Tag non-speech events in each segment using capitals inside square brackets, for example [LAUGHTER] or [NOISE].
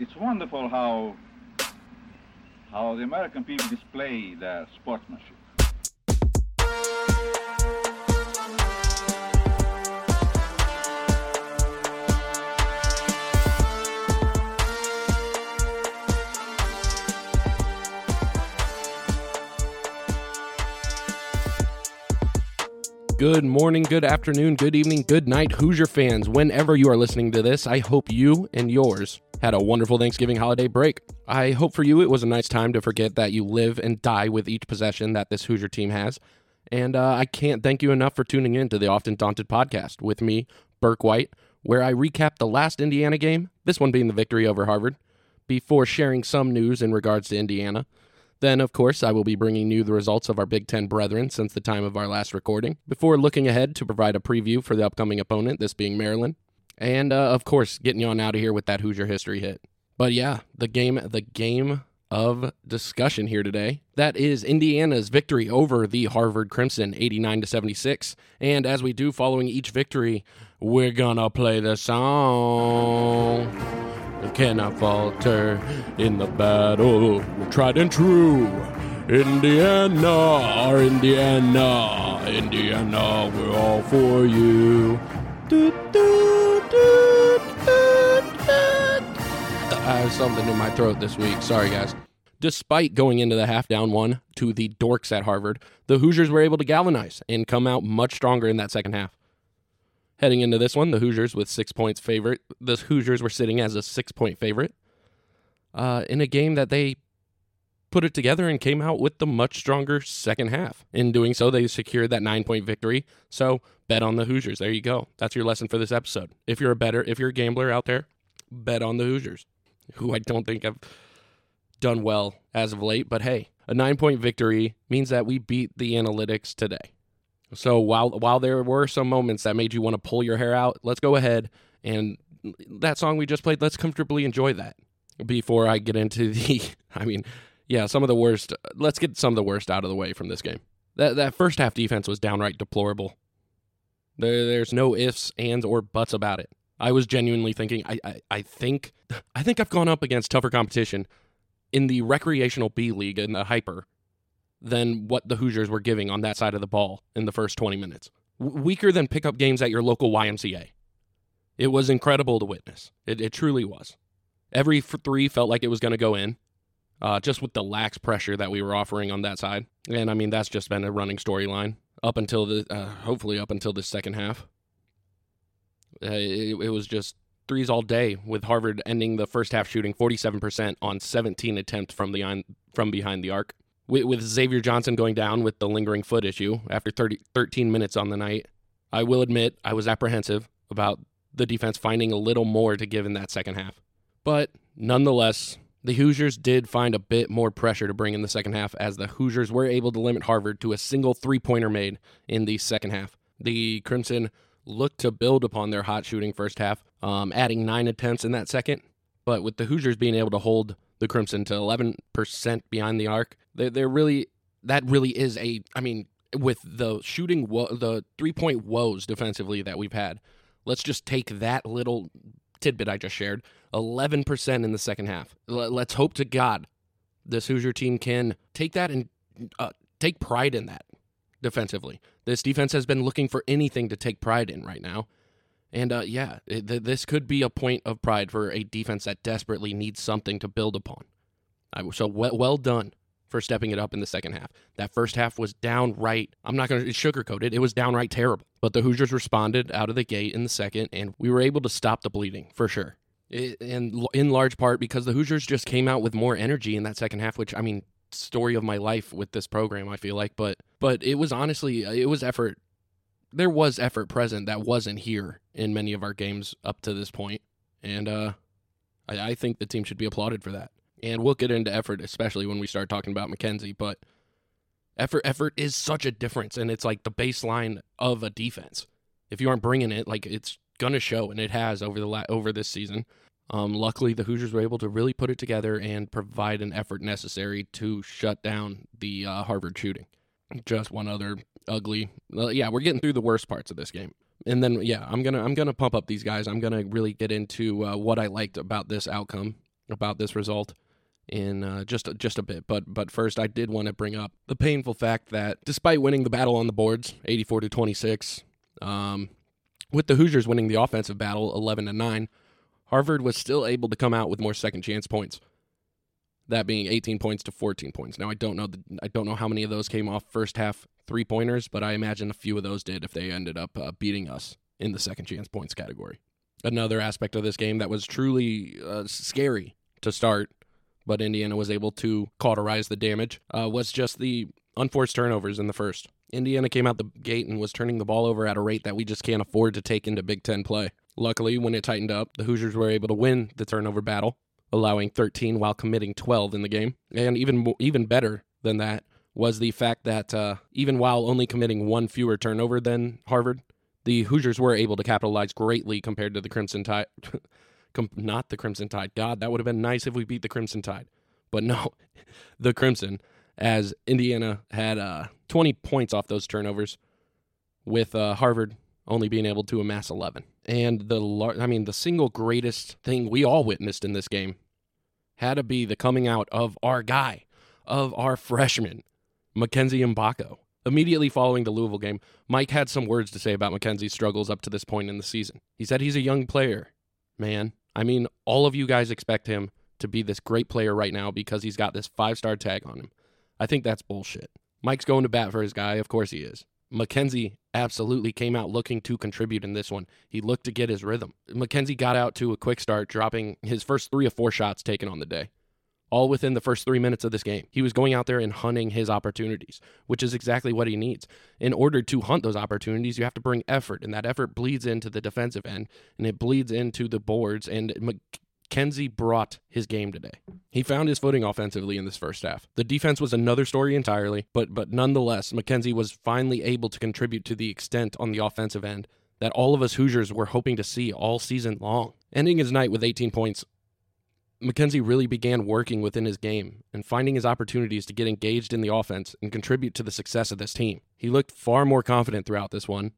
it's wonderful how how the American people display their sportsmanship. Good morning, good afternoon, good evening, good night, Hoosier fans. Whenever you are listening to this, I hope you and yours had a wonderful Thanksgiving holiday break. I hope for you it was a nice time to forget that you live and die with each possession that this Hoosier team has. And uh, I can't thank you enough for tuning in to the Often Daunted podcast with me, Burke White, where I recap the last Indiana game, this one being the victory over Harvard, before sharing some news in regards to Indiana. Then, of course, I will be bringing you the results of our Big Ten brethren since the time of our last recording, before looking ahead to provide a preview for the upcoming opponent, this being Maryland. And, uh, of course, getting you on out of here with that Hoosier history hit. But yeah, the game, the game of discussion here today. That is Indiana's victory over the Harvard Crimson, 89 to 76. And as we do following each victory, we're gonna play the song. You cannot falter in the battle. Tried and true. Indiana, our Indiana, Indiana, we're all for you. Do, do, do. I have something in my throat this week. Sorry, guys. Despite going into the half down one to the dorks at Harvard, the Hoosiers were able to galvanize and come out much stronger in that second half. Heading into this one, the Hoosiers with six points favorite. The Hoosiers were sitting as a six point favorite uh, in a game that they put it together and came out with the much stronger second half. In doing so, they secured that nine point victory. So bet on the Hoosiers. There you go. That's your lesson for this episode. If you're a better, if you're a gambler out there, bet on the Hoosiers, who I don't think have done well as of late. But hey, a nine point victory means that we beat the analytics today. So while while there were some moments that made you want to pull your hair out, let's go ahead and that song we just played, let's comfortably enjoy that before I get into [LAUGHS] the I mean, yeah, some of the worst let's get some of the worst out of the way from this game. That that first half defense was downright deplorable. There, there's no ifs, ands, or buts about it. I was genuinely thinking I, I, I think I think I've gone up against tougher competition in the recreational B league in the HPER than what the Hoosiers were giving on that side of the ball in the first 20 minutes. W- weaker than pickup games at your local YMCA. It was incredible to witness. It, it truly was. Every f- three felt like it was going to go in, uh, just with the lax pressure that we were offering on that side. And I mean, that's just been a running storyline up until the, uh, hopefully, up until the second half. Uh, it, it was just threes all day, with Harvard ending the first half shooting 47% on 17 attempts from the from behind the arc with, with Xavier Johnson going down with the lingering foot issue after 30, 13 minutes on the night, I will admit I was apprehensive about the defense finding a little more to give in that second half. But nonetheless, the Hoosiers did find a bit more pressure to bring in the second half as the Hoosiers were able to limit Harvard to a single three pointer made in the second half. The Crimson looked to build upon their hot shooting first half, um, adding nine attempts in that second. But with the Hoosiers being able to hold the Crimson to 11% behind the arc. They're, they're really, that really is a, I mean, with the shooting, wo- the three point woes defensively that we've had, let's just take that little tidbit I just shared 11% in the second half. L- let's hope to God this Hoosier team can take that and uh, take pride in that defensively. This defense has been looking for anything to take pride in right now. And uh, yeah, it, th- this could be a point of pride for a defense that desperately needs something to build upon. I, so well, well done for stepping it up in the second half. That first half was downright, I'm not going to sugarcoat it, it was downright terrible. But the Hoosiers responded out of the gate in the second, and we were able to stop the bleeding for sure. It, and in large part because the Hoosiers just came out with more energy in that second half, which, I mean, story of my life with this program, I feel like. But, but it was honestly, it was effort there was effort present that wasn't here in many of our games up to this point, and uh, I, I, think the team should be applauded for that. And we'll get into effort, especially when we start talking about Mackenzie. But effort, effort is such a difference, and it's like the baseline of a defense. If you aren't bringing it, like it's gonna show, and it has over the la- over this season. Um, luckily, the Hoosiers were able to really put it together and provide an effort necessary to shut down the uh, Harvard shooting. Just one other ugly. Uh, yeah, we're getting through the worst parts of this game, and then yeah, I'm gonna I'm gonna pump up these guys. I'm gonna really get into uh, what I liked about this outcome about this result in uh, just just a bit. But but first, I did want to bring up the painful fact that despite winning the battle on the boards, 84 to 26, um, with the Hoosiers winning the offensive battle, 11 to 9, Harvard was still able to come out with more second chance points. That being 18 points to 14 points. Now I don't know the, I don't know how many of those came off first half three pointers, but I imagine a few of those did if they ended up uh, beating us in the second chance points category. Another aspect of this game that was truly uh, scary to start, but Indiana was able to cauterize the damage, uh, was just the unforced turnovers in the first. Indiana came out the gate and was turning the ball over at a rate that we just can't afford to take into Big Ten play. Luckily, when it tightened up, the Hoosiers were able to win the turnover battle, allowing 13 while committing 12 in the game. And even even better than that was the fact that uh, even while only committing one fewer turnover than Harvard, the Hoosiers were able to capitalize greatly compared to the Crimson Tide. [LAUGHS] not the Crimson Tide. God, that would have been nice if we beat the Crimson Tide. But no, [LAUGHS] the Crimson, as Indiana had uh, 20 points off those turnovers, with uh, Harvard only being able to amass 11. And the, lar- I mean, the single greatest thing we all witnessed in this game had to be the coming out of our guy, of our freshman, Mackenzie Mgbako. Immediately following the Louisville game, Mike had some words to say about Mackenzie's struggles up to this point in the season. He said he's a young player. Man, I mean, all of you guys expect him to be this great player right now because he's got this five star tag on him. I think that's bullshit. Mike's going to bat for his guy. Of course he is. Mackenzie absolutely came out looking to contribute in this one. He looked to get his rhythm. Mackenzie got out to a quick start, dropping his first three or four shots taken on the day all within the first three minutes of this game. He was going out there and hunting his opportunities, which is exactly what he needs. In order to hunt those opportunities, you have to bring effort, and that effort bleeds into the defensive end and it bleeds into the boards. And Mackenzie brought his game today. He found his footing offensively in this first half. The defense was another story entirely, but but nonetheless, Mackenzie was finally able to contribute to the extent on the offensive end that all of us Hoosiers were hoping to see all season long. Ending his night with 18 points, Mackenzie really began working within his game and finding his opportunities to get engaged in the offense and contribute to the success of this team. He looked far more confident throughout this one,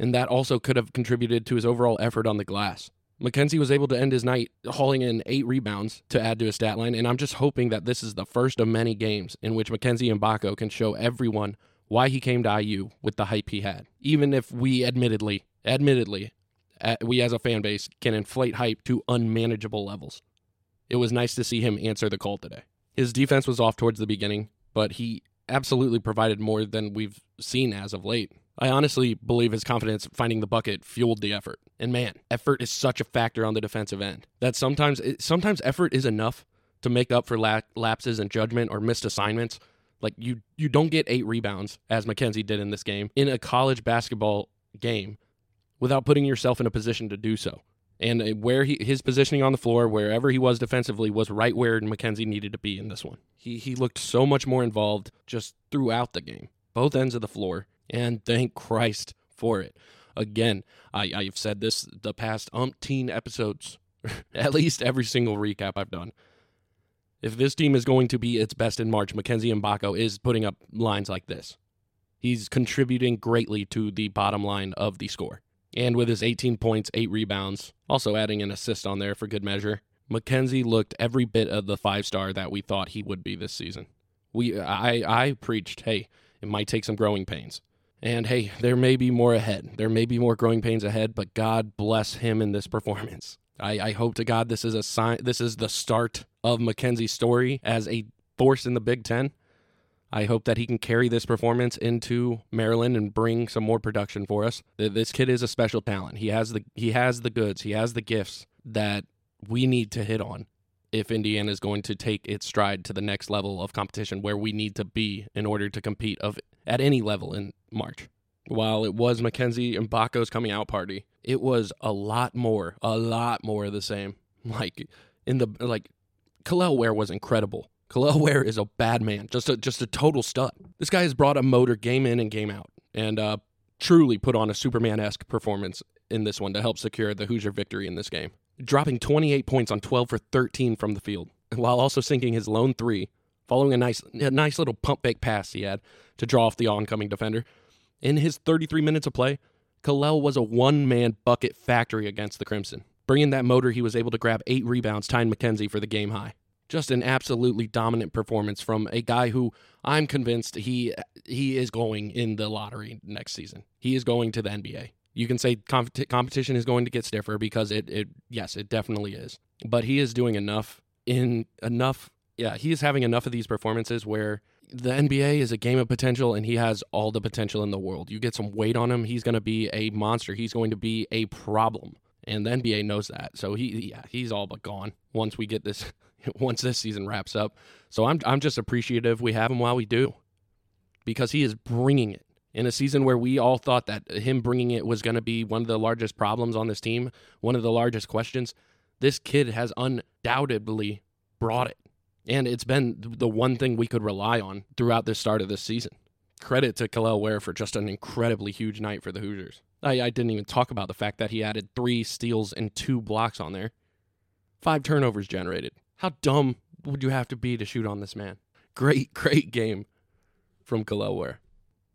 and that also could have contributed to his overall effort on the glass. Mackenzie was able to end his night hauling in eight rebounds to add to his stat line, and I'm just hoping that this is the first of many games in which Mackenzie and Mgbako can show everyone why he came to IU with the hype he had. Even if we admittedly, admittedly, we as a fan base can inflate hype to unmanageable levels. It was nice to see him answer the call today. His defense was off towards the beginning, but he absolutely provided more than we've seen as of late. I honestly believe his confidence finding the bucket fueled the effort. And man, effort is such a factor on the defensive end that sometimes sometimes effort is enough to make up for la- lapses in judgment or missed assignments. Like you you don't get 8 rebounds as Mackenzie did in this game in a college basketball game without putting yourself in a position to do so and uh, where he his positioning on the floor, wherever he was defensively, was right where Mackenzie needed to be in this one. He he looked so much more involved just throughout the game, both ends of the floor, and thank Christ for it. Again, I, I've said this the past umpteen episodes, [LAUGHS] at least every single recap I've done. If this team is going to be its best in March, Mackenzie Mgbako is putting up lines like this. He's contributing greatly to the bottom line of the score. And with his 18 points, 8 rebounds, also adding an assist on there for good measure, Mackenzie looked every bit of the five star that we thought he would be this season. We I I preached, hey, it might take some growing pains. And hey, there may be more ahead. There may be more growing pains ahead, but God bless him in this [LAUGHS] performance. I, I hope to God this is a sign this is the start of Mackenzie's story as a force in the Big Ten. I hope that he can carry this performance into Maryland and bring some more production for us. This kid is a special talent. He has the he has the goods. He has the gifts that we need to hit on if Indiana is going to take its stride to the next level of competition where we need to be in order to compete of at any level in March. While it was Mackenzie Mgbako's coming out party, it was a lot more, a lot more of the same. [LAUGHS] Like in the like Kel'el Ware was incredible. Kel'el Ware is a bad man, just a just a total stud. This guy has brought a motor game in and game out, and uh, truly put on a Superman esque performance in this one to help secure the Hoosier victory in this game. Dropping 28 points on 12 for 13 from the field, while also sinking his lone three, following a nice a nice little pump fake pass he had to draw off the oncoming defender. In his 33 minutes of play, Kel'el was a one man bucket factory against the Crimson. Bringing that motor, he was able to grab eight rebounds, tying Mackenzie for the game high. Just an absolutely dominant performance from a guy who I'm convinced he he is going in the lottery next season. He is going to the NBA. You can say comp- competition is going to get stiffer because it, it yes, it definitely is. But he is doing enough in enough yeah, he is having enough of these performances where the NBA is a game of potential and he has all the potential in the world. You get some weight on him, he's going to be a monster. He's going to be a problem. And the NBA knows that. So he yeah, he's all but gone once we get this [LAUGHS] once this season wraps up. So I'm I'm just appreciative we have him while we do. Because he is bringing it. In a season where we all thought that him bringing it was going to be one of the largest problems on this team, one of the largest questions, this kid has undoubtedly brought it. And it's been the one thing we could rely on throughout the start of this season. Credit to Kel'el Ware for just an incredibly huge night for the Hoosiers. I, I didn't even talk about the fact that he added three steals and two blocks on there. Five turnovers generated. How dumb would you have to be to shoot on this man? Great, [LAUGHS] great game from Kel'el Ware.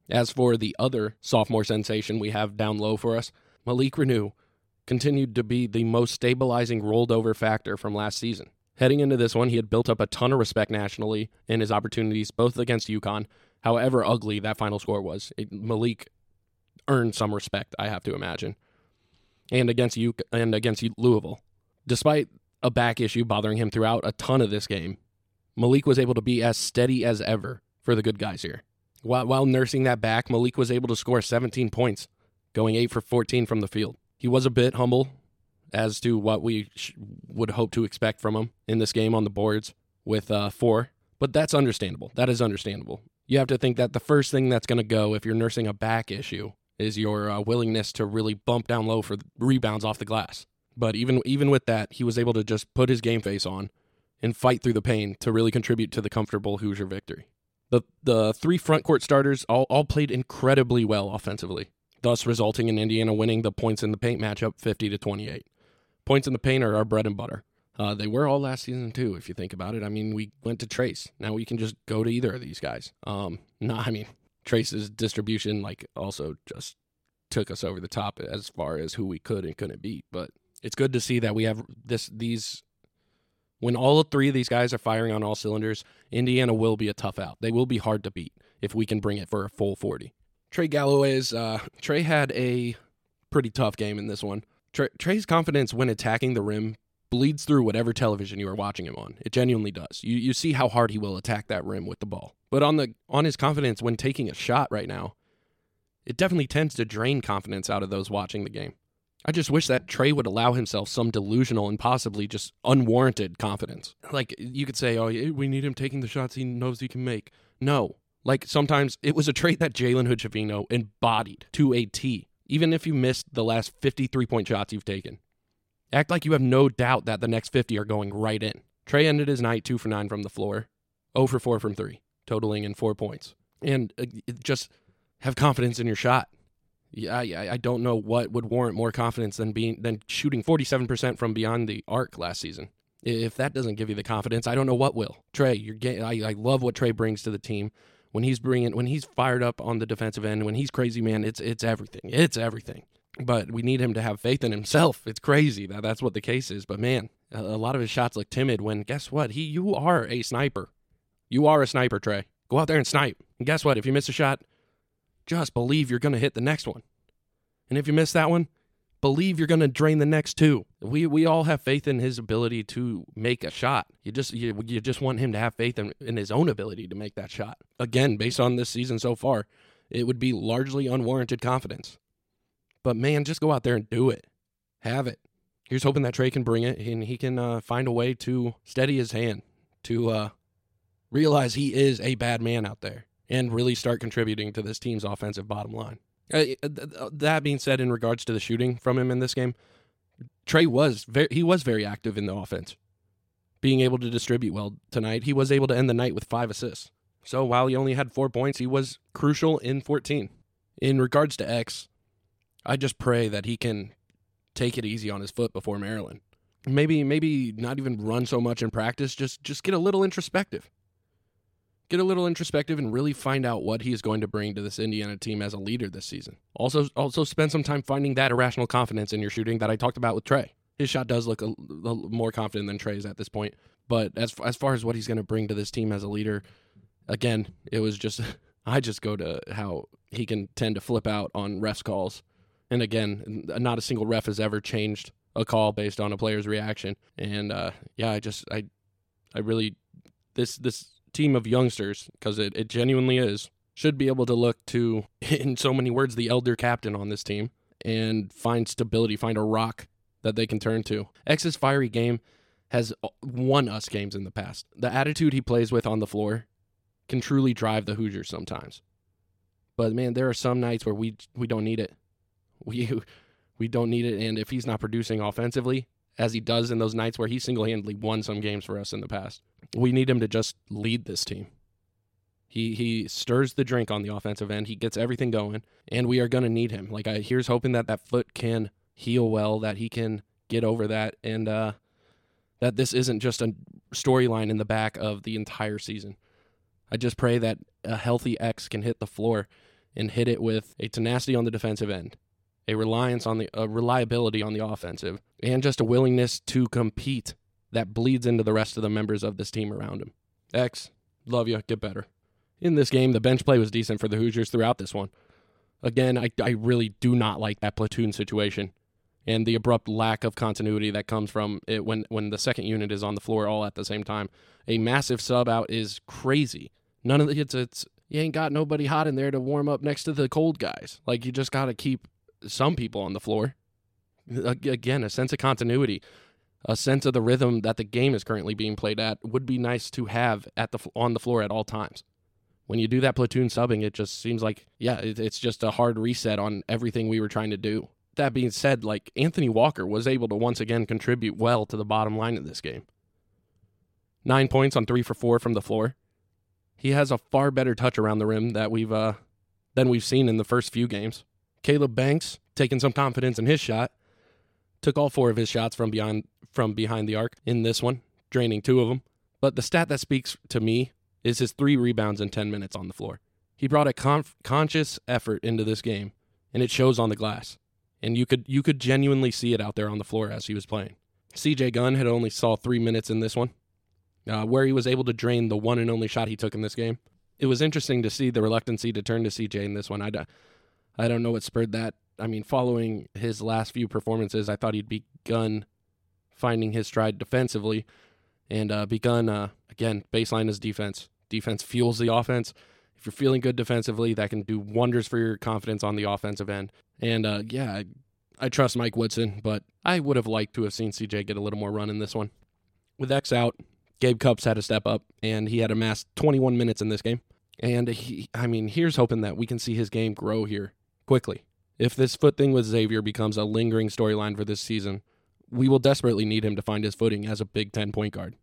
As for the other sophomore sensation we have down low for us, Malik Reneau continued to be the most stabilizing rolled over factor from last season. Heading into this one, he had built up a ton of respect nationally in his opportunities, both against UConn. However ugly that final score was, Malik earned some respect, I have to imagine, and against U and against Louisville. Despite a back issue bothering him throughout a ton of this game, Malik was able to be as steady as ever for the good guys here. While, while nursing that back, Malik was able to score 17 points, going 8 for 14 from the field. He was a bit humble as to what we sh- would hope to expect from him in this game on the boards with uh, four. But that's understandable. That is understandable. You have to think that the first thing that's going to go if you're nursing a back issue is your uh, willingness to really bump down low for rebounds off the glass. But even even with that, he was able to just put his game face on and fight through the pain to really contribute to the comfortable Hoosier victory. The the three front court starters all, all played incredibly well offensively, thus resulting in Indiana winning the points in the paint matchup 50 to 28 points in the paint are our bread and butter. Uh, they were all last season too, if you think about it. I mean, we went to Trayce. Now we can just go to either of these guys. Um, [LAUGHS] no, I mean Trayce's distribution like also just took us over the top as far as who we could and couldn't beat. But it's good to see that we have this these when all three of these guys are firing on all cylinders. Indiana will be a tough out. They will be hard to beat if we can bring it for a full forty. Trey Galloway's uh, Trey had a pretty tough game in this one. Trey's confidence when attacking the rim bleeds through whatever television you are watching him on. It genuinely does. You you see how hard he will attack that rim with the ball. But on the on his confidence when taking a shot right now, it definitely tends to drain confidence out of those watching the game. I just wish that Trey would allow himself some delusional and possibly just unwarranted confidence. Like you could say, "Oh, we need him taking the shots he knows he can make." No, like sometimes it was a trait that Jalen Hood embodied to a T even if you missed the last 53 point shots you've taken. Act like you have no doubt that the next 50 are going right in. Trey ended his night 2 for 9 from the floor, 0 for 4 from 3, totaling in 4 points. And uh, just have confidence in your shot. Yeah, I, I don't know what would warrant more confidence than being than shooting 47% from beyond the arc last season. If that doesn't give you the confidence, I don't know what will. Trey, you're I, I love what Trey brings to the team when he's bringing when he's fired up on the defensive end, when he's crazy, man, it's it's everything. It's everything. But we need him to have faith in himself. [LAUGHS] It's crazy that that's what the case is. But man, a, lot of his shots look timid. When guess what? He you are a sniper. You are a sniper, Trey. Go out there and snipe. And guess what? If you miss a shot, just believe you're going to hit the next one. And if you miss that one, believe you're going to drain the next two. We we all have faith in his ability to make a shot. You just you, you just want him to have faith in, in his own ability to make that shot. Again, based on this season so far, it would be largely unwarranted confidence. But man, just go out there and do it. Have it. Here's hoping that Trey can bring it and he can uh, find a way to steady his hand, to uh, realize he is a bad man out there, and really start contributing to this team's offensive bottom line. Uh, uh, that being said, in regards to the shooting from him in this game, Trey was very, he was very active in the offense, being able to distribute well tonight. He was able to end the night with five assists. So while he only had four points, he was crucial in 14. In regards to X, I just pray that he can take it easy on his foot before Maryland. Maybe maybe not even run so much in practice, just just get a little introspective get a little introspective and really find out what he is going to bring to this Indiana team as a leader this season. Also, also spend some time finding that irrational confidence in your shooting that I talked about with Trey. his shot does look a, a more confident than Trey's at this point. But as as far as what he's going to bring to this team as a leader, again, it was just [LAUGHS] I just go to how he can tend to flip out on refs calls, and again, not a single ref has ever changed a call based on a player's reaction. And uh, yeah, I just I I really this this team of youngsters because it, it genuinely is should be able to look to [LAUGHS] in so many words the elder captain on this team and find stability, find a rock that they can turn to. X's fiery game has won us games in the past. The attitude he plays with on the floor can truly drive the Hoosiers sometimes. But man, there are some nights where we we don't need it. [LAUGHS] We we don't need it and if he's not producing offensively as he does in those nights where he single-handedly won some games for us in the past, we need him to just lead this team. He he stirs the drink on the offensive end. He gets everything going, and we are going to need him. Like I here's hoping that that foot can heal well, that he can get over that, and uh, that this isn't just a storyline in the back of the entire season. I just pray that a healthy X can hit the floor and hit it with a tenacity on the defensive end, a reliance on the a reliability on the offensive, and just a willingness to compete that bleeds into the rest of the members of this team around him. X, love you, get better. In this game, the bench play was decent for the Hoosiers throughout this one. Again, I, I really do not like that platoon situation and the abrupt lack of continuity that comes from it when when the second unit is on the floor all at the same time. A massive sub out is crazy. None of the it's it's you ain't got nobody hot in there to warm up next to the cold guys. Like you just got to keep some people on the floor. Again, a sense of continuity, a sense of the rhythm that the game is currently being played at would be nice to have at the on the floor at all times. When you do that platoon subbing, it just seems like yeah, it's just a hard reset on everything we were trying to do that being said, like Anthony Walker was able to once again contribute well to the bottom line of this game. Nine points on three for four from the floor. He has a far better touch around the rim that we've uh, than we've seen in the first few games. Caleb Banks taking some confidence in his shot, took all four of his shots from behind from behind the arc in this one, draining two of them. But the stat that speaks to me is his three rebounds in 10 minutes on the floor. He brought a conf- conscious effort into this game, and it shows on the glass and you could you could genuinely see it out there on the floor as he was playing. CJ Gunn had only saw three minutes in this one, uh, where he was able to drain the one and only shot he took in this game. It was interesting to see the reluctancy to turn to CJ in this one. I, I don't know what spurred that. I mean, following his last few performances, I thought he'd begun finding his stride defensively and uh, begun, uh, again, baseline is defense. Defense fuels the offense. If you're feeling good defensively, that can do wonders for your confidence on the offensive end. And uh, yeah, I, I trust Mike Woodson, but I would have liked to have seen CJ get a little more run in this one. With X out, Gabe Cupps had to step up, and he had amassed 21 minutes in this game. And he, I mean, here's hoping that we can see his game grow here quickly. If this foot thing with Xavier becomes a lingering storyline for this season, we will desperately need him to find his footing as a Big Ten point guard.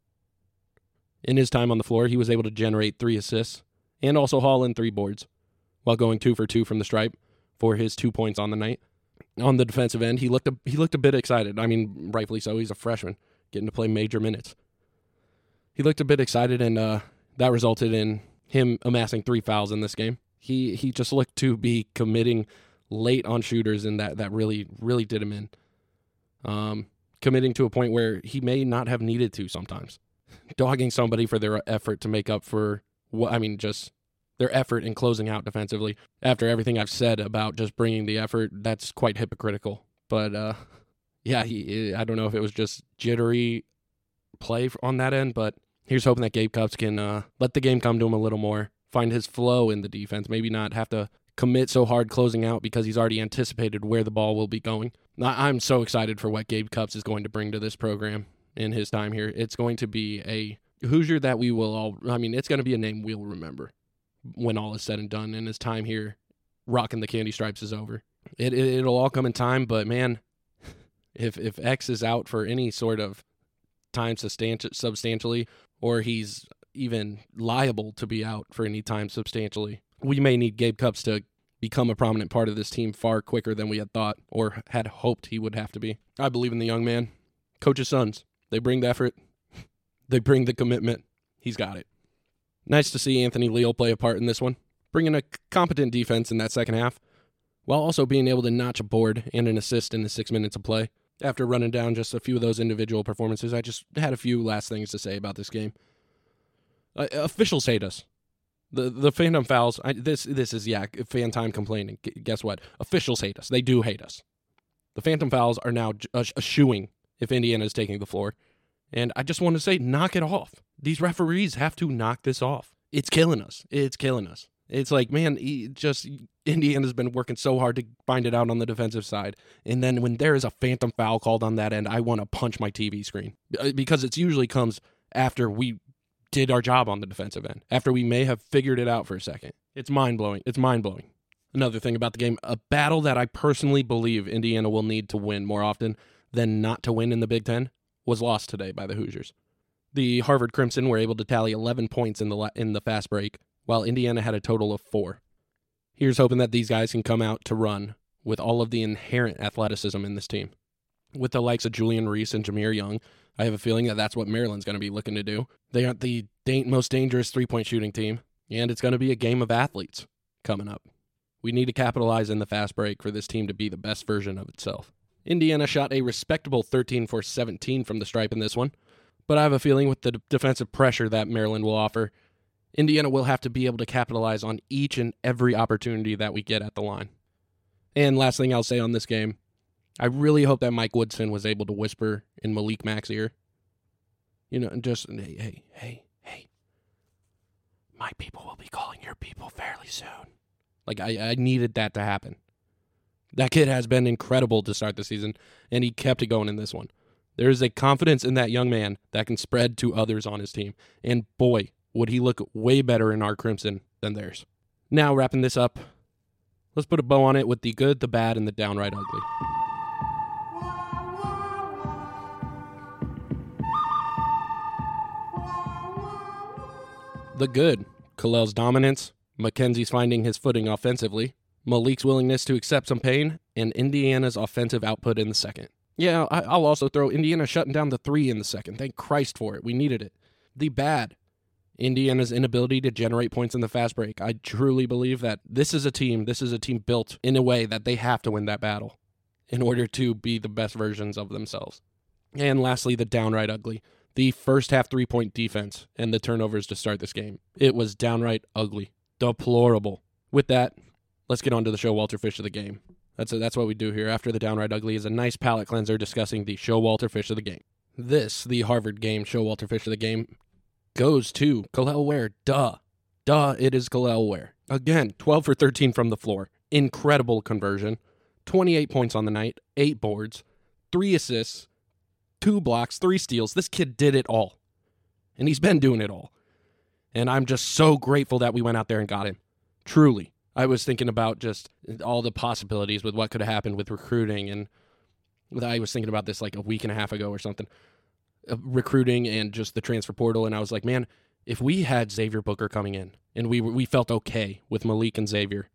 In his time on the floor, he was able to generate three assists and also haul in three boards while going two for two from the stripe for his two points on the night. On the defensive end, he looked a, he looked a bit excited. I mean, rightfully so. He's a freshman, getting to play major minutes. He looked a bit excited, and uh, that resulted in him amassing three fouls in this game. He he just looked to be committing late on shooters, and that that really really did him in. Um, committing to a point where he may not have needed to sometimes, dogging somebody for their effort to make up for what I mean, just their effort in closing out defensively. After everything I've said about just bringing the effort, that's quite hypocritical. But uh, [LAUGHS] yeah, he, I don't know if it was just jittery play on that end, but here's hoping that Gabe Cupps can uh, let the game come to him a little more, find his flow in the defense, maybe not have to commit so hard closing out because he's already anticipated where the ball will be going. I'm so excited for what Gabe Cupps is going to bring to this program in his time here. It's going to be a Hoosier that we will all, I mean, it's going to be a name we'll remember when all is said and done and his time here rocking the candy stripes is over. It, it it'll all come in time, but man, [LAUGHS] if if X is out for any sort of time substantially, or he's even liable to be out for any time substantially, we may need Gabe Cupps to become a prominent part of this team far quicker than we had thought or had hoped he would have to be. I believe in the young man. Coach's sons. They bring the effort. [LAUGHS] They bring the commitment. He's got it. Nice to see Anthony Leal play a part in this one, bringing a competent defense in that second half, while also being able to notch a board and an assist in the six minutes of play. After running down just a few of those individual performances, I just had a few last things to say about this game. Uh, officials hate us. The the phantom fouls. I, this this is yeah fan time complaining. G- guess what? Officials hate us. They do hate us. The phantom fouls are now a shooing if Indiana is taking the floor, and I just want to say, knock it off. These referees have to knock this off. It's killing us. It's killing us. It's like man, just Indiana's been working so hard to find it out on the defensive side, and then when there is a phantom foul called on that end, I want to punch my TV screen Uh, because it usually comes after we did our job on the defensive end after we may have figured it out for a second. It's mind blowing. It's mind blowing. Another thing about the game, a battle that I personally believe Indiana will need to win more often than not to win in the Big Ten was lost today by the Hoosiers. The Harvard Crimson were able to tally 11 points in the in the fast break, while Indiana had a total of four. Here's hoping that these guys can come out to run with all of the inherent athleticism in this team. With the likes of Julian Reese and Jahmir Young, I have a feeling that that's what Maryland's going to be looking to do. They aren't the most dangerous three point shooting team, and it's going to be a game of athletes coming up. We need to capitalize in the fast break for this team to be the best version of itself. Indiana shot a respectable 13 for 17 from the stripe in this one, but I have a feeling with the d- defensive pressure that Maryland will offer, Indiana will have to be able to capitalize on each and every opportunity that we get at the line. And last thing I'll say on this game, I really hope that Mike Woodson was able to whisper in Malik Mack's ear. You know, and just hey, hey, hey, hey. My people will be calling your people fairly soon. Like I, I needed that to happen. That kid has been incredible to start the season, and he kept it going in this one. There is a confidence in that young man that can spread to others on his team. And boy, would he look way better in our crimson than theirs. Now, wrapping this up, let's put a bow on it with the good, the bad, and the downright ugly. The good, Kel'el's dominance, Mackenzie's finding his footing offensively, Malik's willingness to accept some pain, and Indiana's offensive output in the second. Yeah, I'll also throw Indiana shutting down the three in the second. Thank Christ for it. We needed it. The bad, Indiana's inability to generate points in the fast break. I truly believe that this is a team, this is a team built in a way that they have to win that battle in order to be the best versions of themselves. And lastly, the downright ugly. The first half three point defense and the turnovers to start this game. It was downright ugly. Deplorable. With that, let's get on to the Showalter Fish of the game. That's that's what we do here. After the downright ugly is a nice palate cleanser discussing the Showalter Fish of the game. This, the Harvard game, Showalter Fish of the game, goes to Kel'el Ware. Duh. Duh, it is Kel'el Ware. Again, 12 for 13 from the floor. Incredible conversion. 28 points on the night, 8 boards, 3 assists, 2 blocks, 3 steals. This kid did it all. And he's been doing it all. And I'm just so grateful that we went out there and got him. Truly. I was thinking about just all the possibilities with what could have happened with recruiting and I was thinking about this like a week and a half ago or something. Recruiting and just the transfer portal and I was like, man, if we had Xavier Booker coming in and we we felt okay with Malik and Xavier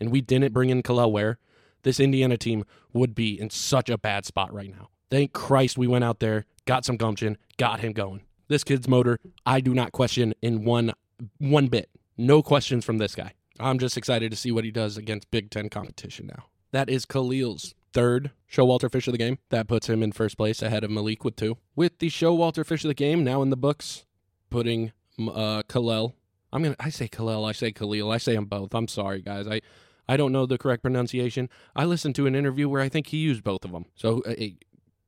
and we didn't bring in Kel'el Ware, this Indiana team would be in such a bad spot right now. Thank Christ we went out there, got some gumption, got him going. This kid's motor, I do not question in one one bit. No questions from this guy. I'm just excited to see what he does against Big Ten competition now. That is Khalil's third Showalter Fish of the game. That puts him in first place ahead of Malik with two. With the Showalter Fish of the game now in the books, putting uh, Kel'el. I'm gonna. I say Khalil. I say Khalil. I say them both. I'm sorry, guys. I I don't know the correct pronunciation. I listened to an interview where I think he used both of them. So uh,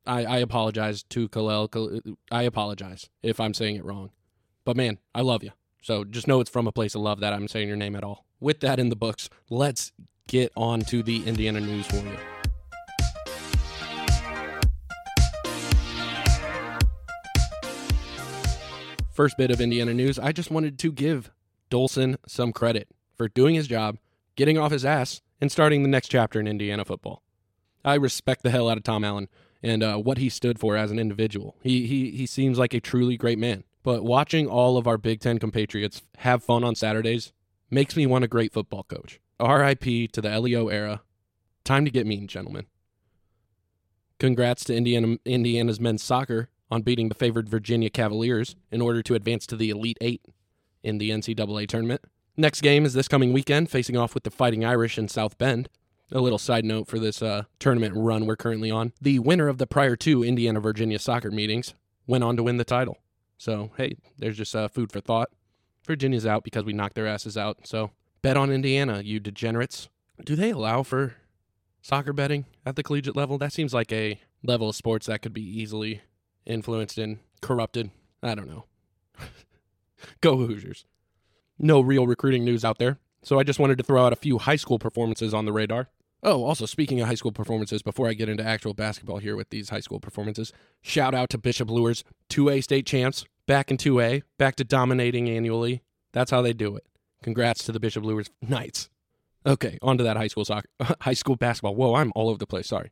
I I apologize to Kel'el. I apologize if I'm saying it wrong. But man, I love you. So just know it's from a place of love that I'm saying your name at all. With that in the books, let's get on to the Indiana news for you. First bit of Indiana news, I just wanted to give Dolson some credit for doing his job, getting off his ass, and starting the next chapter in Indiana football. I respect the hell out of Tom Allen and uh, what he stood for as an individual. He, he, he seems like a truly great man. But watching all of our Big Ten compatriots have fun on Saturdays makes me want a great football coach. RIP to the LEO era. Time to get mean, gentlemen. Congrats to Indiana, Indiana's men's soccer on beating the favored Virginia Cavaliers in order to advance to the Elite Eight in the NCAA tournament. Next game is this coming weekend, facing off with the Fighting Irish in South Bend. A little side note for this uh, tournament run we're currently on. The winner of the prior two Indiana Virginia soccer meetings went on to win the title. So, hey, there's just uh, food for thought. Virginia's out because we knocked their asses out. So, bet on Indiana, you degenerates. Do they allow for soccer betting at the collegiate level? That seems like a level of sports that could be easily influenced and corrupted. I don't know. [LAUGHS] Go Hoosiers. No real recruiting news out there. So I just wanted to throw out a few high school performances on the radar. Oh, also speaking of high school performances, before I get into actual basketball here with these high school performances, shout out to Bishop Luers, 2A state champs, back in 2A, back to dominating annually. That's how they do it. Congrats to the Bishop Luers Knights. Okay, on to that high school soccer, [LAUGHS] high school basketball. Whoa, I'm all over the place. Sorry.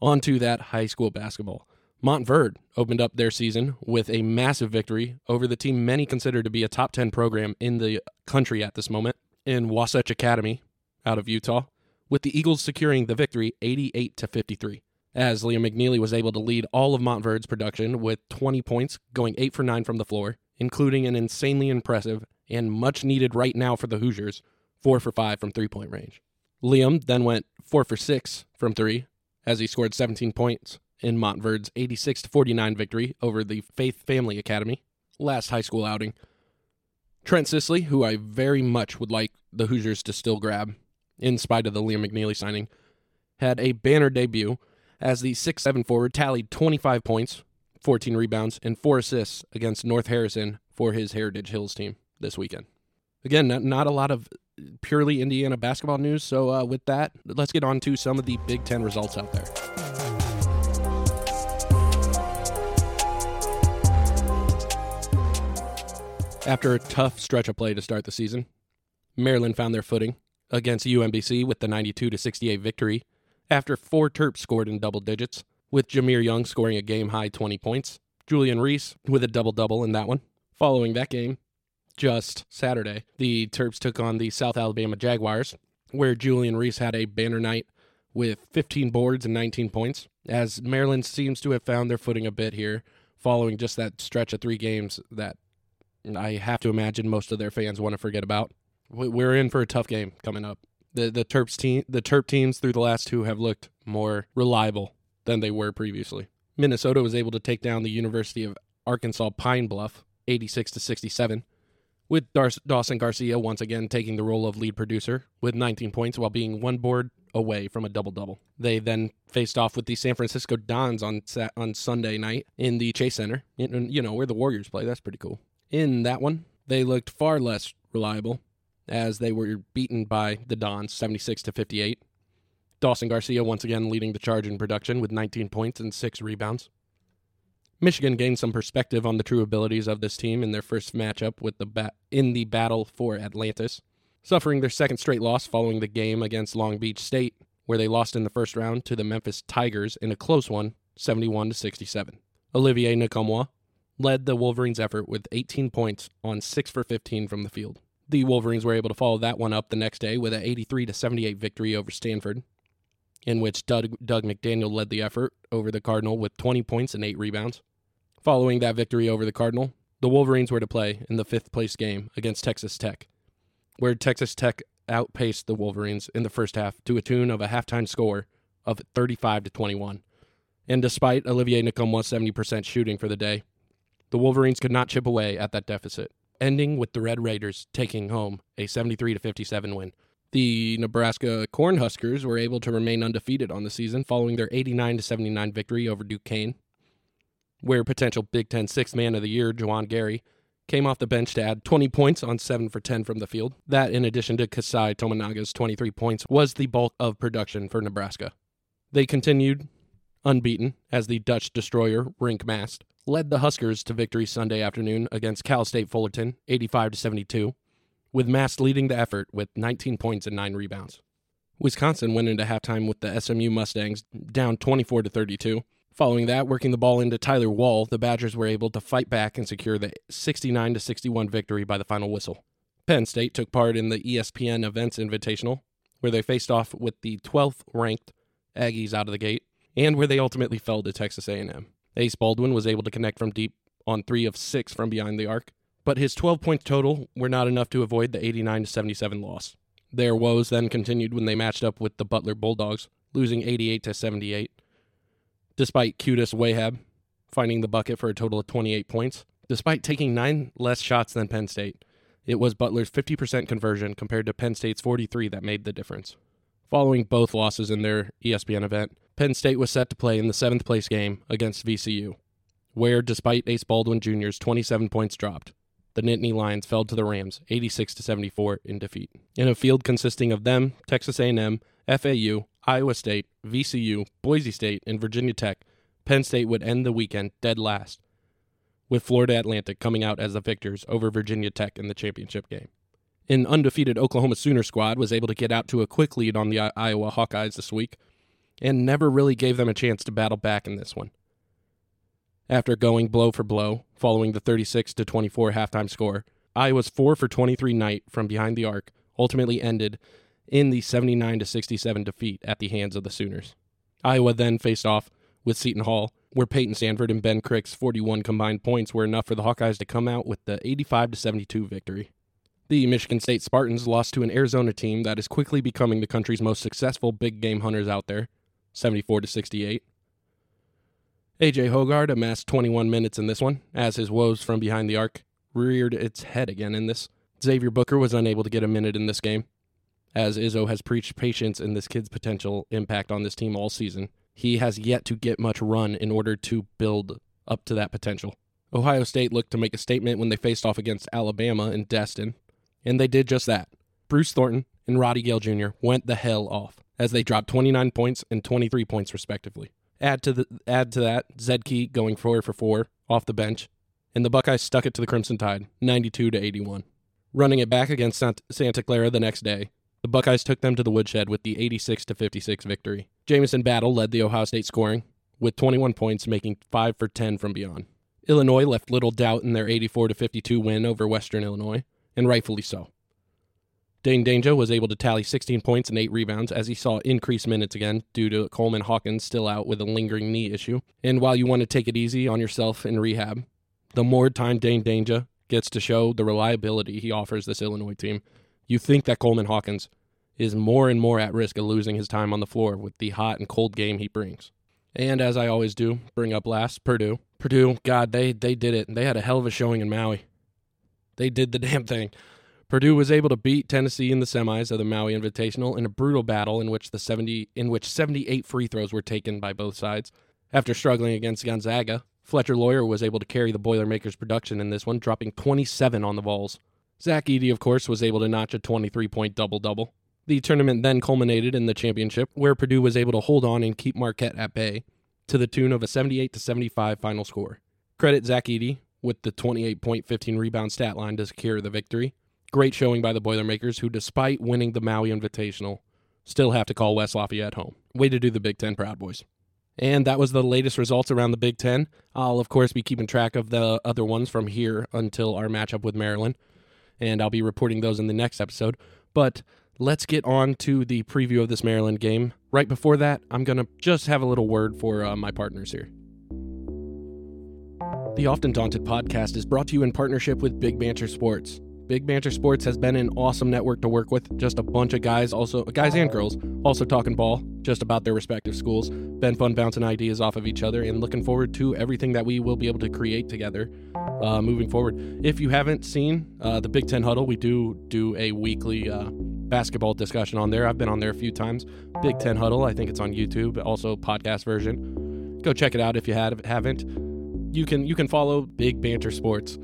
On to that high school basketball. Montverde opened up their season with a massive victory over the team many consider to be a top 10 program in the country at this moment in Wasatch Academy out of Utah, with the Eagles securing the victory 88 to 53. As Liam McNeeley was able to lead all of Montverde's production with 20 points, going 8 for 9 from the floor, including an insanely impressive and much needed right now for the Hoosiers 4 for 5 from three point range. Liam then went 4 for 6 from 3 as he scored 17 points in Montverde's 86 49 victory over the Faith Family Academy last high school outing. Trent Sisley, who I very much would like the Hoosiers to still grab, in spite of the Liam McNeeley signing, had a banner debut as the 6'7 forward tallied 25 points, 14 rebounds, and 4 assists against North Harrison for his Heritage Hills team this weekend. Again, not, not a lot of purely Indiana basketball news, so uh, with that, let's get on to some of the Big Ten results out there. After a tough stretch of play to start the season, Maryland found their footing against UMBC with the 92 68 victory after four Terps scored in double digits, with Jahmir Young scoring a game high 20 points, Julian Reese with a double double in that one. Following that game, just Saturday, the Terps took on the South Alabama Jaguars, where Julian Reese had a banner night with 15 boards and 19 points, as Maryland seems to have found their footing a bit here following just that stretch of three games that I have to imagine most of their fans want to forget about. We're in for a tough game coming up. The the Terps team the Terp teams through the last two have looked more reliable than they were previously. Minnesota was able to take down the University of Arkansas Pine Bluff 86 to 67 with Dar- Dawson Garcia once again taking the role of lead producer with 19 points while being one board away from a double double. They then faced off with the San Francisco Dons on on Sunday night in the Chase Center, you know where the Warriors play. That's pretty cool. In that one, they looked far less reliable as they were beaten by the Dons 76 to 58. Dawson Garcia once again leading the charge in production with 19 points and 6 rebounds. Michigan gained some perspective on the true abilities of this team in their first matchup with the ba- in the battle for Atlantis, suffering their second straight loss following the game against Long Beach State, where they lost in the first round to the Memphis Tigers in a close one, 71 to 67. Olivier Nkamhoua led the Wolverines' effort with 18 points on 6 for 15 from the field. The Wolverines were able to follow that one up the next day with an 83 to 78 victory over Stanford, in which Doug, Dug McDaniel led the effort over the Cardinal with 20 points and 8 rebounds. Following that victory over the Cardinal, the Wolverines were to play in the fifth place game against Texas Tech, where Texas Tech outpaced the Wolverines in the first half to a tune of a halftime score of 35 to 21. And despite Olivier Nkamhoua's 70% shooting for the day, the Wolverines could not chip away at that deficit, ending with the Red Raiders taking home a 73 to 57 win. The Nebraska Cornhuskers were able to remain undefeated on the season following their 89 to 79 victory over Duquesne, where potential Big Ten Sixth Man of the Year Juwan Gary came off the bench to add 20 points on 7 for 10 from the field. That, in addition to Keisei Tominaga's 23 points, was the bulk of production for Nebraska. They continued unbeaten as the Dutch destroyer Rienk Mast led the Huskers to victory Sunday afternoon against Cal State Fullerton, 85 to 72, with Mast leading the effort with 19 points and 9 rebounds. Wisconsin went into halftime with the SMU Mustangs down 24 to 32. Following that, working the ball into Tyler Wahl, the Badgers were able to fight back and secure the 69 to 61 victory by the final whistle. Penn State took part in the ESPN Events Invitational, where they faced off with the 12th ranked Aggies out of the gate, and where they ultimately fell to Texas A&M. Ace Baldwin was able to connect from deep on three of six from behind the arc, but his 12 points total were not enough to avoid the 89 77 loss. Their woes then continued when they matched up with the Butler Bulldogs, losing 88 to 78. Despite Qudus Wahab finding the bucket for a total of 28 points, despite taking nine less shots than Penn State, it was Butler's 50% conversion compared to Penn State's 43 that made the difference. Following both losses in their ESPN event, Penn State was set to play in the seventh place game against VCU, where, despite Ace Baldwin Jr.'s 27 points dropped, the Nittany Lions fell to the Rams 86 to 74 in defeat. In a field consisting of them, Texas A&M, FAU, Iowa State, VCU, Boise State, and Virginia Tech, Penn State would end the weekend dead last, with Florida Atlantic coming out as the victors over Virginia Tech in the championship game. An undefeated Oklahoma Sooner squad was able to get out to a quick lead on the Iowa Hawkeyes this week and never really gave them a chance to battle back in this one. After going blow for blow, following the 36 to 24 halftime score, Iowa's 4 for 23 night from behind the arc ultimately ended in the 79 to 67 defeat at the hands of the Sooners. Iowa then faced off with Seton Hall, where Payton Sandfort and Ben Krikke's 41 combined points were enough for the Hawkeyes to come out with the 85 to 72 victory. The Michigan State Spartans lost to an Arizona team that is quickly becoming the country's most successful big game hunters out there, 74 to 68. AJ Hoggard amassed 21 minutes in this one, as his woes from behind the arc reared its head again in this. Xavier Booker was unable to get a minute in this game. As Izzo has preached patience in this kid's potential impact on this team all season, he has yet to get much run in order to build up to that potential. Ohio State looked to make a statement when they faced off against Alabama in Destin, and they did just that. Bruce Thornton and Roddy Gayle Jr. went the hell off as they dropped 29 points and 23 points respectively. Add to the add to that Zed Key going four for four off the bench, and the Buckeyes stuck it to the Crimson Tide, 92 to 81. Running it back against Santa Clara the next day, the Buckeyes took them to the woodshed with the 86 to 56 victory. Jamison Battle led the Ohio State scoring with 21 points, making 5 for 10 from beyond. Illinois left little doubt in their 84 to 52 win over Western Illinois, and rightfully so. Dain Dainja was able to tally 16 points and 8 rebounds as he saw increased minutes again due to Coleman Hawkins still out with a lingering knee issue. And while you want to take it easy on yourself in rehab, the more time Dain Dainja gets to show the reliability he offers this Illinois team, you think that Coleman Hawkins is more and more at risk of losing his time on the floor with the hot and cold game he brings. And as I always do, bring up last, Purdue. Purdue, God, they they did it. They had a hell of a showing in Maui. They did the [LAUGHS] damn thing. Purdue was able to beat Tennessee in the semis of the Maui Invitational in a brutal battle in which the 70 in which 78 free throws were taken by both sides. After struggling against Gonzaga, Fletcher Loyer was able to carry the Boilermakers production in this one, dropping 27 on the Vols. Zach Edey, of course, was able to notch a 23 point double double. The tournament then culminated in the championship, where Purdue was able to hold on and keep Marquette at bay to the tune of a 78 75 final score. Credit Zach Edey with the 28 point 15 rebound stat line to secure the victory. Great showing by the Boilermakers, who, despite winning the Maui Invitational, still have to call West Lafayette home. Way to do the Big Ten Proud Boys. And that was the latest results around the Big Ten. I'll, of course, be keeping track of the other ones from here until our matchup with Maryland. And I'll be reporting those in the next episode. But let's get on to the preview of this Maryland game. Right before that, I'm going to just have a little word for uh, my partners here. The Often Daunted podcast is brought to you in partnership with Big Banter Sports. Big Banter Sports has been an awesome network to work with. Just a bunch of guys, also guys and girls, also talking ball, just about their respective schools. Been fun bouncing ideas off of each other, and looking forward to everything that we will be able to create together uh, moving forward. If you haven't seen uh, the Big Ten Huddle, we do do a weekly uh, basketball discussion on there. I've been on there a few times. Big Ten Huddle, I think it's on YouTube, also podcast version. Go check it out if you have, haven't. You can you can follow Big Banter Sports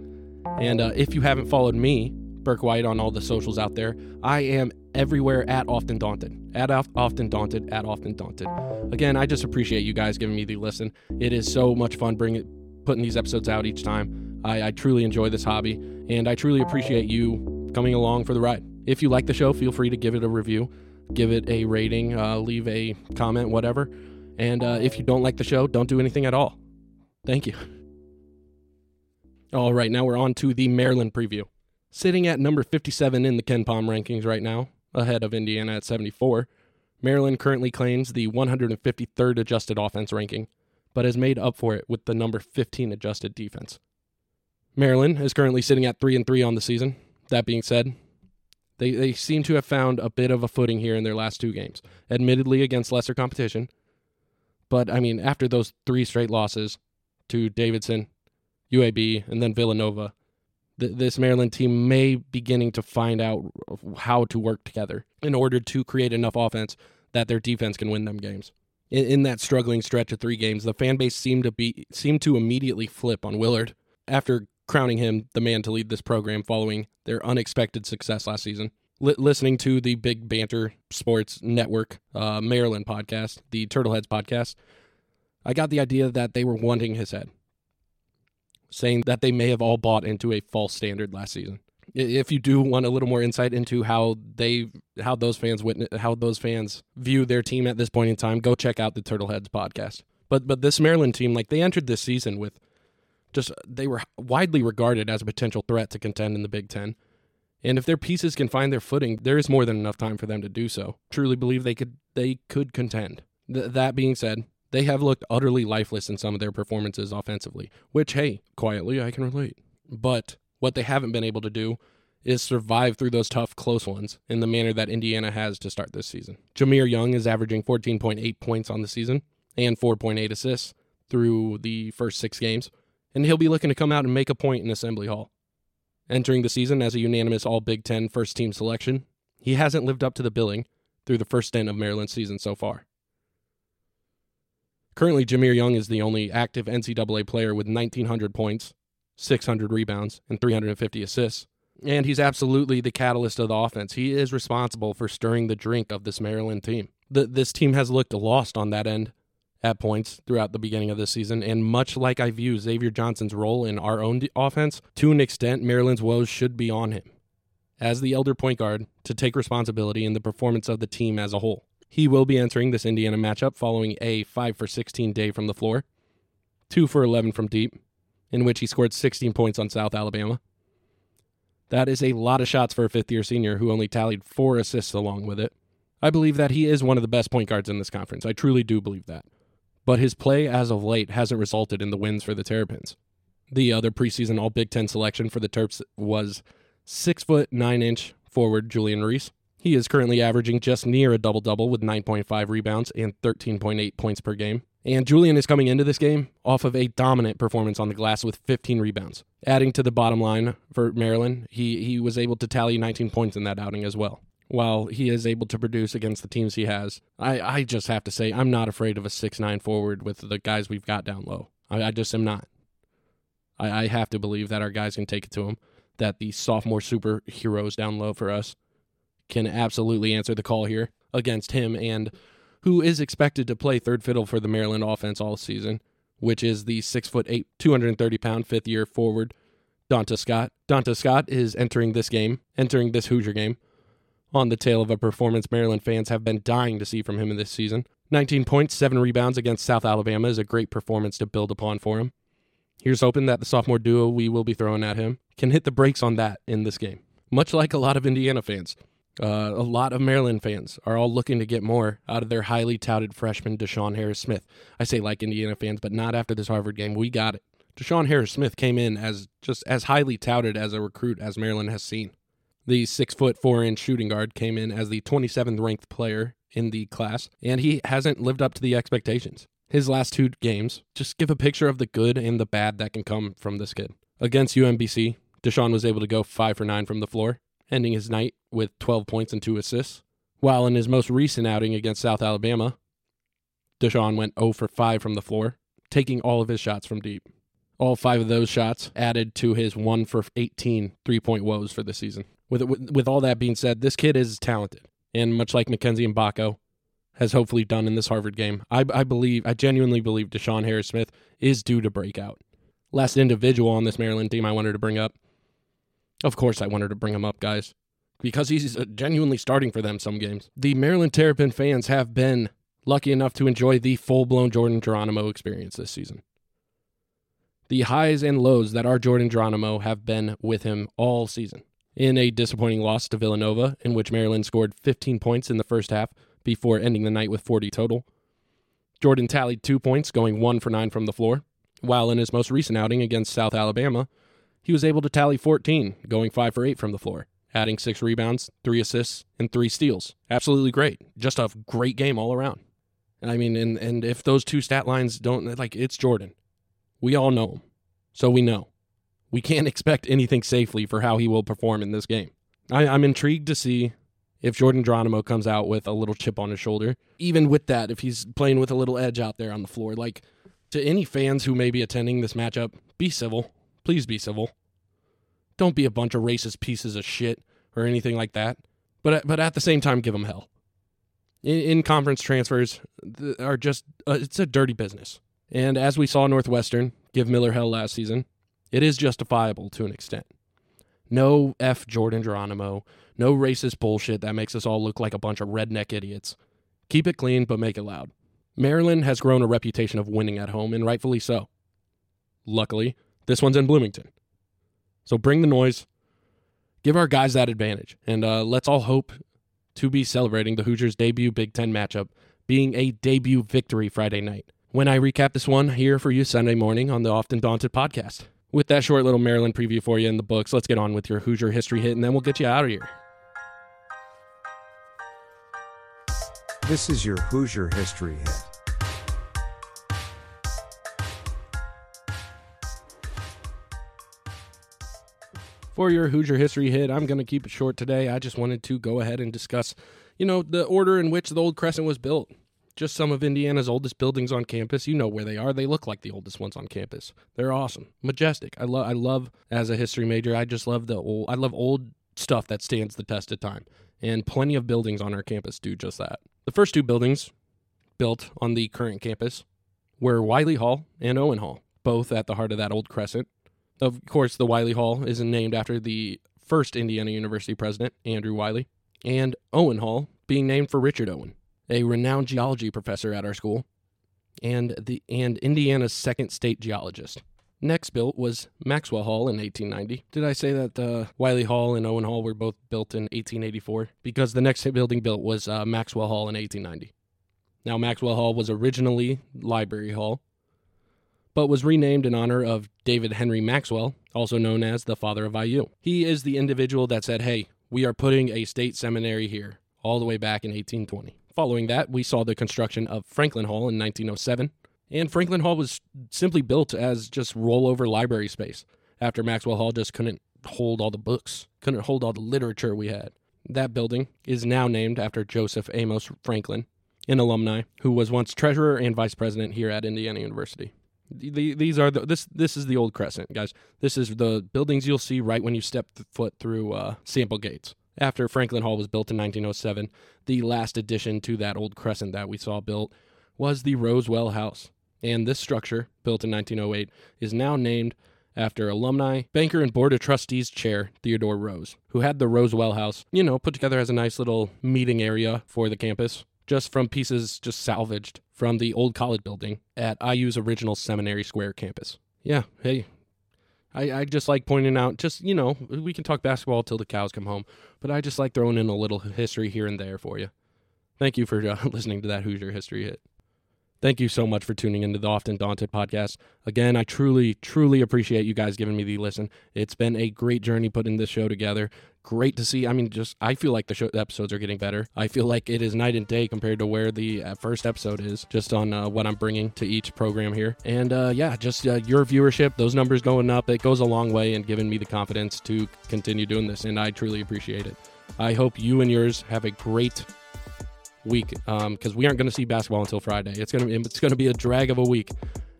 and uh, if you haven't followed me, Burke White, on all the socials out there, I am everywhere at Often Daunted. At Often Daunted, at Often Daunted. Again, I just appreciate you guys giving me the listen. It is so much fun bringing putting these episodes out each time. I, I truly enjoy this hobby, and I truly appreciate you coming along for the ride. If you like the show, feel free to give it a review, give it a rating, uh, leave a comment, whatever. And uh, if you don't like the show, don't do anything at all. Thank you. All right, now we're on to the Maryland preview. Sitting at number 57 in the KenPom rankings right now, ahead of Indiana at 74, Maryland currently claims the 153rd adjusted offense ranking, but has made up for it with the number 15 adjusted defense. Maryland is currently sitting at 3 and 3 on the season. That being said, They they seem to have found a bit of a footing here in their last two games. Admittedly against lesser competition, but I mean after those three straight losses to Davidson, UAB, and then Villanova, th- this Maryland team may beginning to find out how to work together in order to create enough offense that their defense can win them games. In, in that struggling stretch of three games, the fan base seemed to be seemed to immediately flip on Willard after crowning him the man to lead this program following their unexpected success last season. L- listening to the Big Banter Sports Network uh, Maryland podcast, the Turtleheads podcast, I got the idea that they were wanting his head, saying that they may have all bought into a false standard last season. If you do want a little more insight into how they, how those fans witness, how those fans view their team at this point in time, go check out the Turtleheads podcast. But but this Maryland team, like they entered this season with just they were widely regarded as a potential threat to contend in the Big Ten. And if their pieces can find their footing, there is more than enough time for them to do so. Truly believe they could they could contend. Th- that being said, they have looked utterly lifeless in some of their performances offensively, which hey, quietly I can relate. But what they haven't been able to do is survive through those tough close ones in the manner that Indiana has to start this season. Jahmir Young is averaging 14.8 points on the season and 4.8 assists through the first 6 games and he'll be looking to come out and make a point in Assembly Hall. Entering the season as a unanimous All Big Ten first team selection, he hasn't lived up to the billing through the first stint of Maryland's season so far. Currently, Jahmir Young is the only active NCAA player with 1,900 points, 600 rebounds, and 350 assists. And he's absolutely the catalyst of the offense. He is responsible for stirring the drink of this Maryland team. The, this team has looked lost on that end at points throughout the beginning of this season. And much like I view Xavier Johnson's role in our own offense, to an extent, Maryland's woes should be on him as the elder point guard to take responsibility in the performance of the team as a whole. He will be entering this Indiana matchup following a 5 for 16 day from the floor, 2 for 11 from deep, in which he scored 16 points on South Alabama. That is a lot of shots for a fifth year senior who only tallied four assists along with it. I believe that he is one of the best point guards in this conference. I truly do believe that but his play as of late hasn't resulted in the wins for the Terrapins. The other preseason All Big Ten selection for the Terps was six foot nine inch forward Julian Reese. He is currently averaging just near a double double with 9.5 rebounds and 13.8 points per game. And Julian is coming into this game off of a dominant performance on the glass with 15 rebounds. Adding to the bottom line for Maryland, he, he was able to tally 19 points in that outing as well while he is able to produce against the teams he has. I, I just have to say, I'm not afraid of a six nine forward with the guys we've got down low. I, I just am not. I, I have to believe that our guys can take it to him, that the sophomore superheroes down low for us can absolutely answer the call here against him and who is expected to play third fiddle for the Maryland offense all season, which is the six foot eight, 230 pound fifth year forward, Donta Scott. Donta Scott is entering this game, entering this Hoosier game on the tail of a performance Maryland fans have been dying to see from him in this season. 19 points, 7 rebounds against South Alabama is a great performance to build upon for him. Here's hoping that the sophomore duo we will be throwing at him can hit the brakes on that in this game. Much like a lot of Indiana fans, uh, a lot of Maryland fans are all looking to get more out of their highly touted freshman DeShawn Harris Smith. I say like Indiana fans, but not after this Harvard game. We got it. DeShawn Harris Smith came in as just as highly touted as a recruit as Maryland has seen. The six foot four inch shooting guard came in as the 27th ranked player in the class, and he hasn't lived up to the expectations. His last two games just give a picture of the good and the bad that can come from this kid. Against UMBC, DeShawn was able to go 5 for 9 from the floor, ending his night with 12 points and 2 assists. While in his most recent outing against South Alabama, DeShawn went 0 for 5 from the floor, taking all of his shots from deep. All five of those shots added to his 1 for 18 three point woes for the season with, with with all that being said, this kid is talented, and much like Mackenzie Mgbako has hopefully done in this Harvard game, I, I believe, I genuinely believe DeShawn Harris Smith is due to break out. Last individual on this Maryland team I wanted to bring up. Of course, I wanted to bring him up, guys, because he's uh, genuinely starting for them some games. The Maryland Terrapin fans have been lucky enough to enjoy the full blown Jordan Geronimo experience this season. The highs and lows that are Jordan Geronimo have been with him all season in a disappointing loss to Villanova, in which Maryland scored 15 points in the first half before ending the night with 40 total. Jordan tallied two points, going one for nine from the floor, while in his most recent outing against South Alabama, he was able to tally 14, going five for eight from the floor, adding six rebounds, three assists, and three steals. Absolutely great. Just a great game all around. And I mean, and, and if those two stat lines don't, like, it's Jordan. We all know him. So we know. We can't [LAUGHS] expect anything safely for how he will perform in this game. I, I'm intrigued to see if Jordan Geronimo comes out with a little chip on his shoulder. Even with that, if he's playing with a little edge out there on the floor, like to any fans who may be attending this matchup, be civil. Please be civil. Don't be a bunch of racist pieces of shit or anything like that. But but at the same time, give them hell. In, in conference transfers are just uh, it's a dirty business. And as we saw Northwestern give Miller hell last season, it is justifiable to an extent. No F Jordan Geronimo, no racist bullshit that makes us all look like a bunch of redneck idiots. Keep it clean, but make it loud. Maryland has grown a reputation of winning at home, and rightfully so. Luckily, this one's in Bloomington. So bring the noise, give our guys that advantage, and uh, let's all hope to be celebrating the Hoosiers' debut Big Ten matchup being a debut victory Friday night. When I recap this one here for you Sunday morning on the Often Daunted podcast. With that short little Maryland preview for you in the books, let's get on with your Hoosier history hit, and then we'll get you out of here. This is your Hoosier History Hit. For your Hoosier History Hit, I'm going to keep it short today. I just wanted to go ahead and discuss, you know, the order in which the old Crescent was built. Just some of Indiana's oldest buildings on campus. You know where they are. They look like the oldest ones on campus. They're awesome, majestic. I love. I love as a history major. I just love the old. I love old stuff that stands the test of time, and plenty of buildings on our campus do just that. The first two buildings built on the current campus were Wylie Hall and Owen Hall, both at the heart of that old crescent. Of course, the Wylie Hall is named after the first Indiana University president, Andrew Wylie, and Owen Hall being named for Richard Owen, a renowned geology professor at our school, and the and Indiana's second state geologist. Next built was Maxwell Hall in 1890. Did I say that uh, Wylie Hall and Owen Hall were both built in 1884? Because the next building built was uh, Maxwell Hall in 1890. Now, Maxwell Hall was originally Library Hall, but was renamed in honor of David Henry Maxwell, also known as the father of IU. He is the individual that said, hey, we are putting a state seminary here, all the way back in 1820. Following that, we saw the construction of Franklin Hall in 1907 and Franklin Hall was simply built as just rollover library space after Maxwell Hall just couldn't hold all the books, couldn't hold all the literature we had. That building is now named after Joseph Amos Franklin, an alumni who was once treasurer and vice president here at Indiana University. These are the, this this is the old Crescent, guys. This is the buildings you'll see right when you step foot through uh, Sample Gates. After Franklin Hall was built in 1907, the last addition to that old Crescent that we saw built was the Rose Well House and this structure, built in 1908, is now named after alumni, banker, and board of trustees chair Theodore Rose, who had the Rose Well House, you know, put together as a nice little meeting area for the campus, just from pieces just salvaged from the old college building at IU's original Seminary Square campus. Yeah, hey, I, I just like pointing out, just, you know, we can talk basketball till the cows come home, but I just like throwing in a little history here and there for you. Thank you for uh, [LAUGHS] listening to that Hoosier History Hit. Thank you so much for tuning into the Often Daunted podcast. Again, I truly, truly appreciate you guys giving me the listen. It's been a great journey putting this show together. Great to see. I mean, just I feel like the show the episodes are getting better. I feel like it is night and day compared to where the uh, first episode is, just on uh, what I'm bringing to each program here. And uh, yeah, just uh, your viewership, those numbers going up, it goes a long way in giving me the confidence to continue doing this, and I truly appreciate it. I hope you and yours have a great week because um, we aren't going to see basketball until Friday. It's going to it's going to be a drag of a week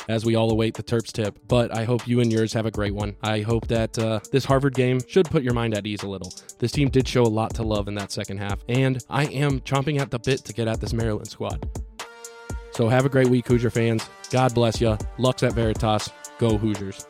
as we all await the Terps tip. But I hope you and yours have a great one. I hope that uh, this Harvard game should put your mind at ease a little. This team did show a lot to love in that second half, and I am chomping at the bit to get at this Maryland squad. So have a great week, Hoosier fans. God bless you. Lux et Veritas. Go Hoosiers.